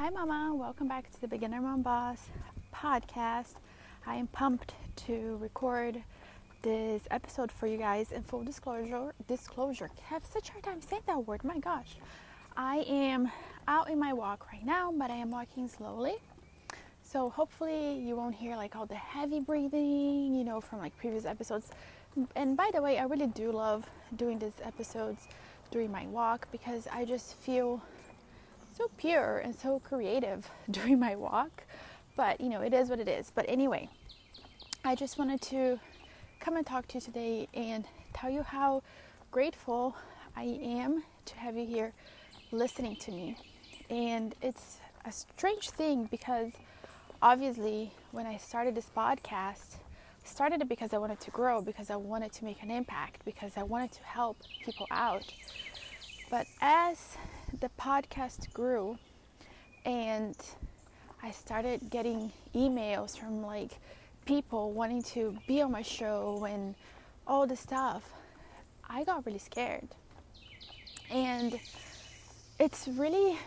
Hi, Mama. Welcome back to the Beginner Mom Boss podcast. I am pumped to record this episode for you guys. In full disclosure, disclosure. I have such a hard time saying that word. My gosh, I am out in my walk right now, but I am walking slowly. So hopefully you won't hear like all the heavy breathing, you know, from like previous episodes. And by the way, I really do love doing these episodes during my walk because I just feel so pure and so creative during my walk. But you know, it is what it is. But anyway, I just wanted to come and talk to you today and tell you how grateful I am to have you here listening to me. And it's a strange thing because obviously when I started this podcast, started it because I wanted to grow, because I wanted to make an impact, because I wanted to help people out. But as the podcast grew and I started getting emails from like people wanting to be on my show and all the stuff, I got really scared. And it's really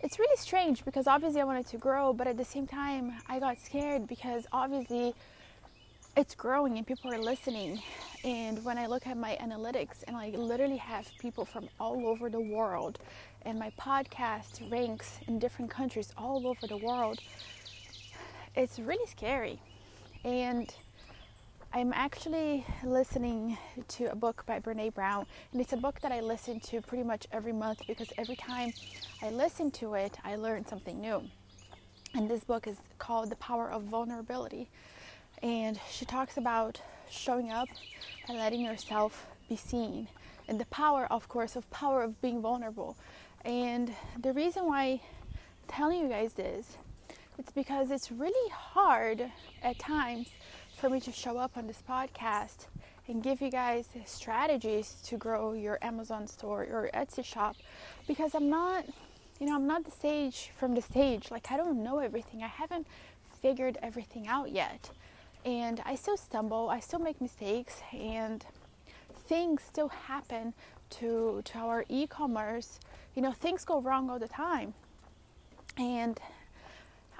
it's really strange because obviously I wanted to grow, but at the same time I got scared because obviously it's growing and people are listening. And when I look at my analytics and I literally have people from all over the world, and my podcast ranks in different countries all over the world, it's really scary. And I'm actually listening to a book by Brene Brown, and it's a book that I listen to pretty much every month because every time I listen to it, I learn something new. And this book is called The Power of Vulnerability and she talks about showing up and letting yourself be seen and the power of course of power of being vulnerable. And the reason why I'm telling you guys this it's because it's really hard at times for me to show up on this podcast and give you guys strategies to grow your Amazon store or Etsy shop because I'm not you know I'm not the sage from the stage. Like I don't know everything. I haven't figured everything out yet and I still stumble, I still make mistakes, and things still happen to to our e-commerce. You know, things go wrong all the time, and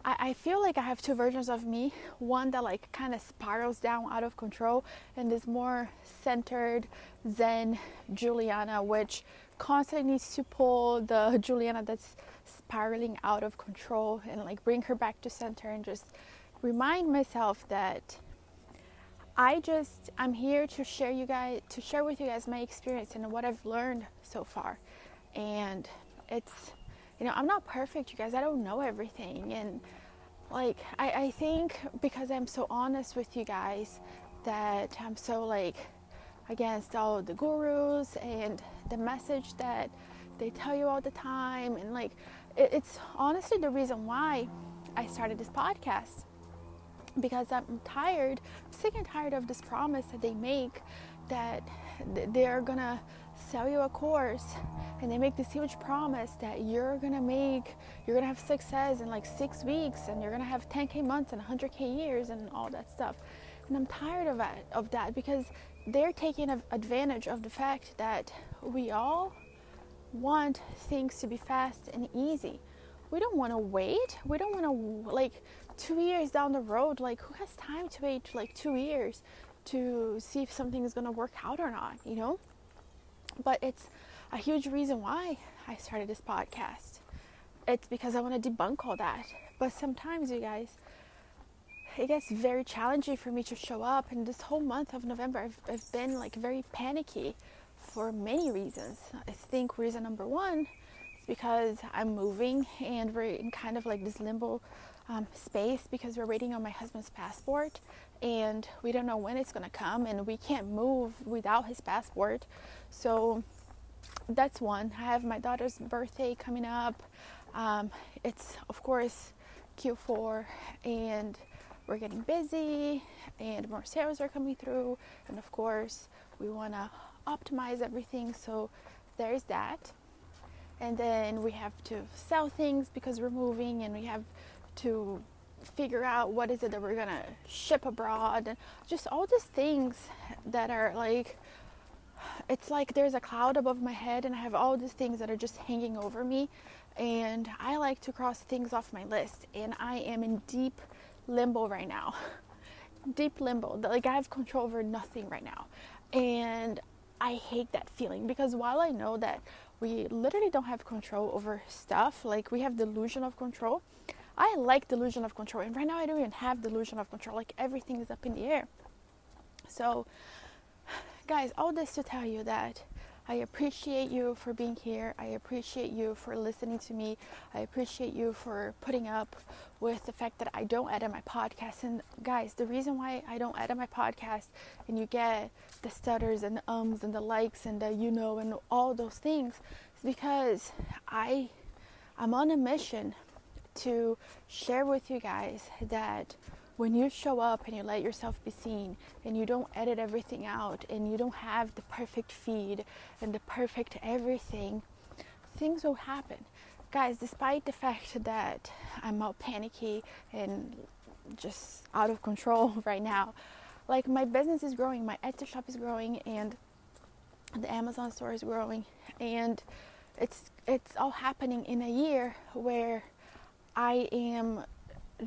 I, I feel like I have two versions of me. One that like kind of spirals down out of control, and is more centered Zen Juliana, which constantly needs to pull the Juliana that's spiraling out of control and like bring her back to center and just remind myself that I just I'm here to share you guys to share with you guys my experience and what I've learned so far. And it's you know, I'm not perfect, you guys. I don't know everything and like I, I think because I'm so honest with you guys that I'm so like against all the gurus and the message that they tell you all the time and like it, it's honestly the reason why I started this podcast because I'm tired, sick and tired of this promise that they make that they're gonna sell you a course and they make this huge promise that you're gonna make, you're gonna have success in like six weeks and you're gonna have 10k months and 100k years and all that stuff. And I'm tired of that, of that because they're taking advantage of the fact that we all want things to be fast and easy. We don't want to wait. We don't want to like two years down the road, like who has time to wait like two years to see if something is gonna work out or not, you know? But it's a huge reason why I started this podcast. It's because I want to debunk all that. But sometimes, you guys, it gets very challenging for me to show up. And this whole month of November, I've, I've been like very panicky for many reasons. I think reason number one is because I'm moving and we're in kind of like this limbo um, space because we're waiting on my husband's passport and we don't know when it's to come and we can't move without his passport. So that's one. I have my daughter's birthday coming up. Um, it's, of course, Q4 and we're getting busy and more sales are coming through. And of course, we want to optimize everything. So there's that. And then we have to sell things because we're moving and we have to figure out what is it that we're gonna ship abroad and just all these things that are like it's like there's a cloud above my head and I have all these things that are just hanging over me and I like to cross things off my list. And I am in deep limbo right now. deep limbo. Like I have control over nothing right now. And I hate that feeling because while I know that we literally don't have control over stuff, like we have delusion of control, I like delusion of control. And right now I don't even have delusion of control. Like everything is up in the air. So, guys, all this to tell you that I appreciate you for being here. I appreciate you for listening to me. I appreciate you for putting up with the fact that I don't edit my podcast. And guys, the reason why I don't edit my podcast and you get the stutters and the ums and the likes and the you know and all those things is because I I'm on a mission to share with you guys that when you show up and you let yourself be seen and you don't edit everything out and you don't have the perfect feed and the perfect everything, things will happen. Guys, despite the fact that I'm all panicky and just out of control right now, like my business is growing, my Etsy shop is growing, and the Amazon store is growing, and it's it's all happening in a year where I am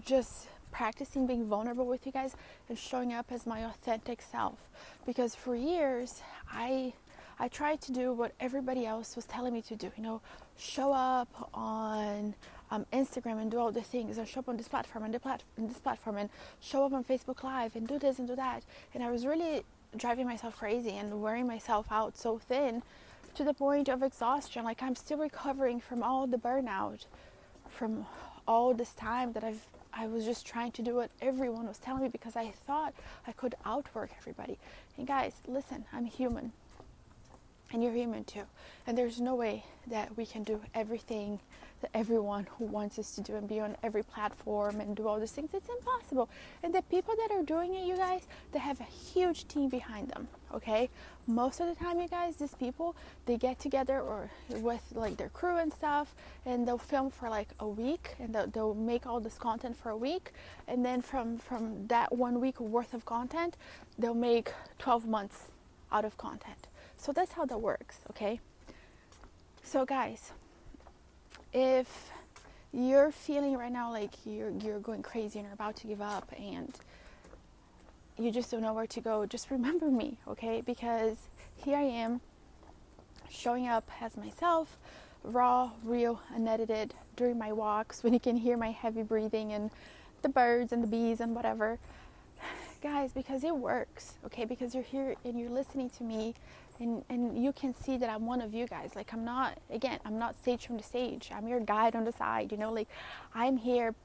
just practicing being vulnerable with you guys and showing up as my authentic self. Because for years I I tried to do what everybody else was telling me to do you know show up on um, Instagram and do all the things and show up on this platform and plat- this platform and show up on Facebook Live and do this and do that. And I was really driving myself crazy and wearing myself out so thin to the point of exhaustion. Like I'm still recovering from all the burnout from all this time that I've I was just trying to do what everyone was telling me because I thought I could outwork everybody. And guys, listen, I'm human. And you're human too. And there's no way that we can do everything that everyone who wants us to do and be on every platform and do all these things. It's impossible. And the people that are doing it, you guys, they have a huge team behind them. Okay? Most of the time, you guys, these people they get together or with like their crew and stuff, and they'll film for like a week, and they'll, they'll make all this content for a week, and then from from that one week worth of content, they'll make 12 months out of content. So that's how that works. Okay? So guys, if you're feeling right now like you're you're going crazy and you're about to give up and you just don't know where to go, just remember me, okay? Because here I am showing up as myself, raw, real, unedited during my walks when you can hear my heavy breathing and the birds and the bees and whatever. Guys, because it works, okay? Because you're here and you're listening to me and, and you can see that I'm one of you guys. Like, I'm not, again, I'm not stage from the stage. I'm your guide on the side, you know, like, I'm here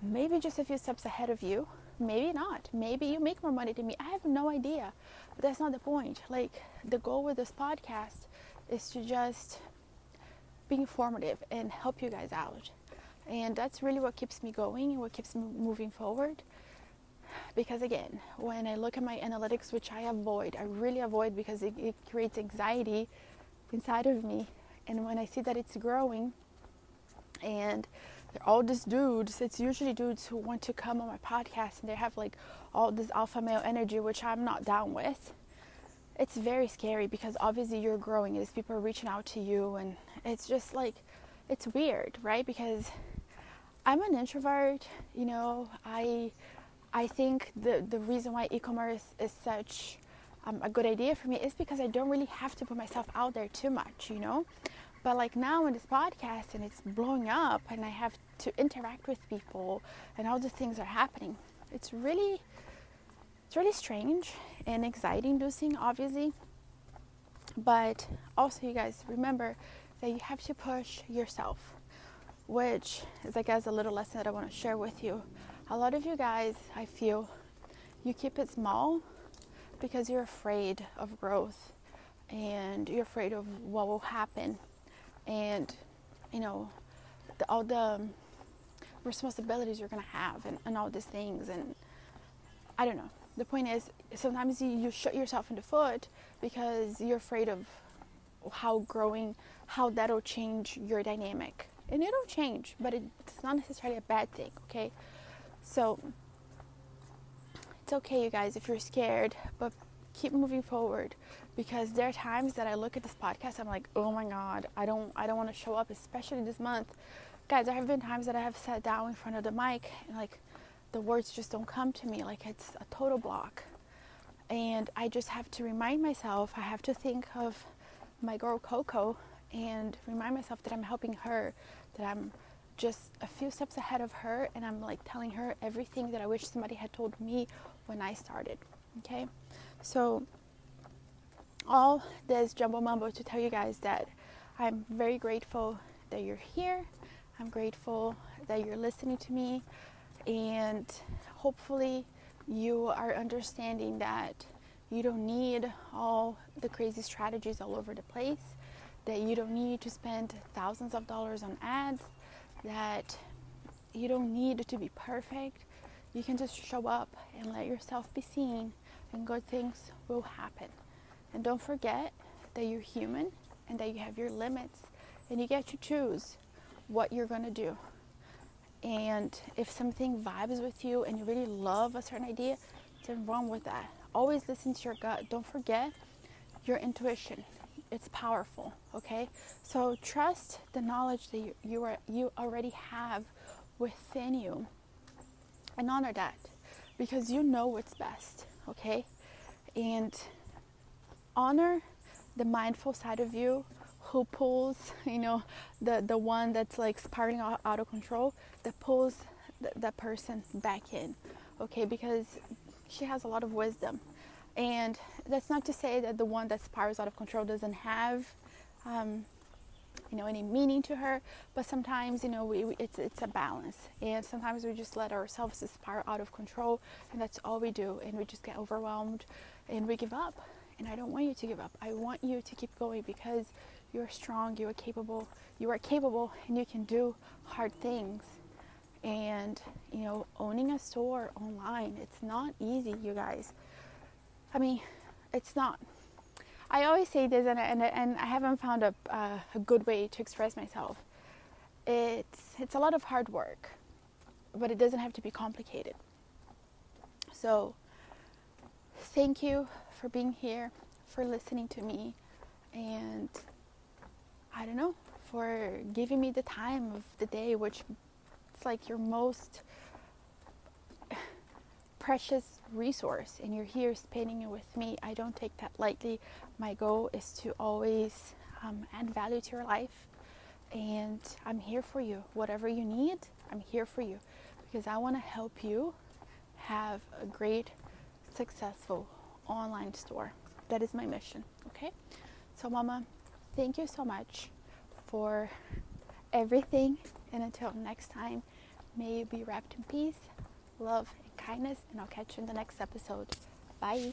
maybe just a few steps ahead of you. Maybe not. Maybe you make more money than me. I have no idea. But that's not the point. Like, the goal with this podcast is to just be informative and help you guys out. And that's really what keeps me going and what keeps me moving forward because again when i look at my analytics which i avoid i really avoid because it, it, creates anxiety inside of me. And when i see that it's growing and they're all these dudes it's usually dudes who want to come on my podcast and they have like all this alpha male energy which i'm not down with. It's very scary because obviously you're growing as people are reaching out to you and it's just like it's weird right? Because i'm an introvert you know i I think the, the reason why e-commerce is such um, a good idea for me is because I don't really have to put myself out there too much, you know. But like now in this podcast and it's blowing up and I have to interact with people and all the things are happening. It's really it's really strange and anxiety inducing obviously. But also you guys remember that you have to push yourself, which is I guess a little lesson that I want to share with you a lot of you guys, I feel, you keep it small because you're afraid of growth and you're afraid of what will happen and, you know, the, all the um, responsibilities you're going to have and, and all these things. And I don't know. The point is, sometimes you, you yourself in the foot because you're afraid of how growing, how that'll change your dynamic. And it'll change, but it's not necessarily a bad thing, okay? So it's okay, you guys, if you're scared, but keep moving forward because there are times that I look at this podcast I'm like oh my god I don't I don't want to show up especially this month. Guys there have been times that I have sat down in front of the mic and like the words just don't come to me like it's a total block. And I just have to remind myself I have to think of my girl Coco and remind myself that I'm helping her that I'm just a few steps ahead of her and I'm like telling her everything that I wish somebody had told me when I started. Okay? So all this jumbo mumbo to tell you guys that I'm very grateful that you're here. I'm grateful that you're listening to me and hopefully you are understanding that you don't need all the crazy strategies all over the place, that you don't need to spend thousands of dollars on ads, that you don't need to be perfect. You can just show up and let yourself be seen, and good things will happen. And don't forget that you're human and that you have your limits, and you get to choose what you're going to do. And if something vibes with you and you really love a certain idea, nothing wrong with that. Always listen to your gut. Don't forget your intuition it's powerful okay? So trust the knowledge that you, you are you already have within you and honor that because you know what's best okay? And honor the mindful side of you who pulls you know the the one that's like spiraling out, of control that pulls th- that person back in okay? Because she has a lot of wisdom and that's not to say that the one that spirals out of control doesn't have, um, you know, any meaning to her. But sometimes, you know, we, we, it's it's a balance, and sometimes we just let ourselves spiral out of control, and that's all we do, and we just get overwhelmed, and we give up. And I don't want you to give up. I want you to keep going because you're strong, you are capable, you are capable, and you can do hard things. And you know, owning a store online, it's not easy, you guys. I mean, it's not. I always say this, and, and, and I haven't found a, uh, a good way to express myself. It's, it's a lot of hard work, but it doesn't have to be complicated. So, thank you for being here, for listening to me, and I don't know, for giving me the time of the day, which it's like your most precious resource and you're here spending it with me. I don't take that lightly. My goal is to always um, add value to your life and I'm here for you. Whatever you need, I'm here for you because I want to help you have a great, successful online store. That is my mission, okay? So, Mama, thank you so much for everything. And until next time, may you be wrapped in peace, love, kindness, and I'll catch you in the next episode. Bye.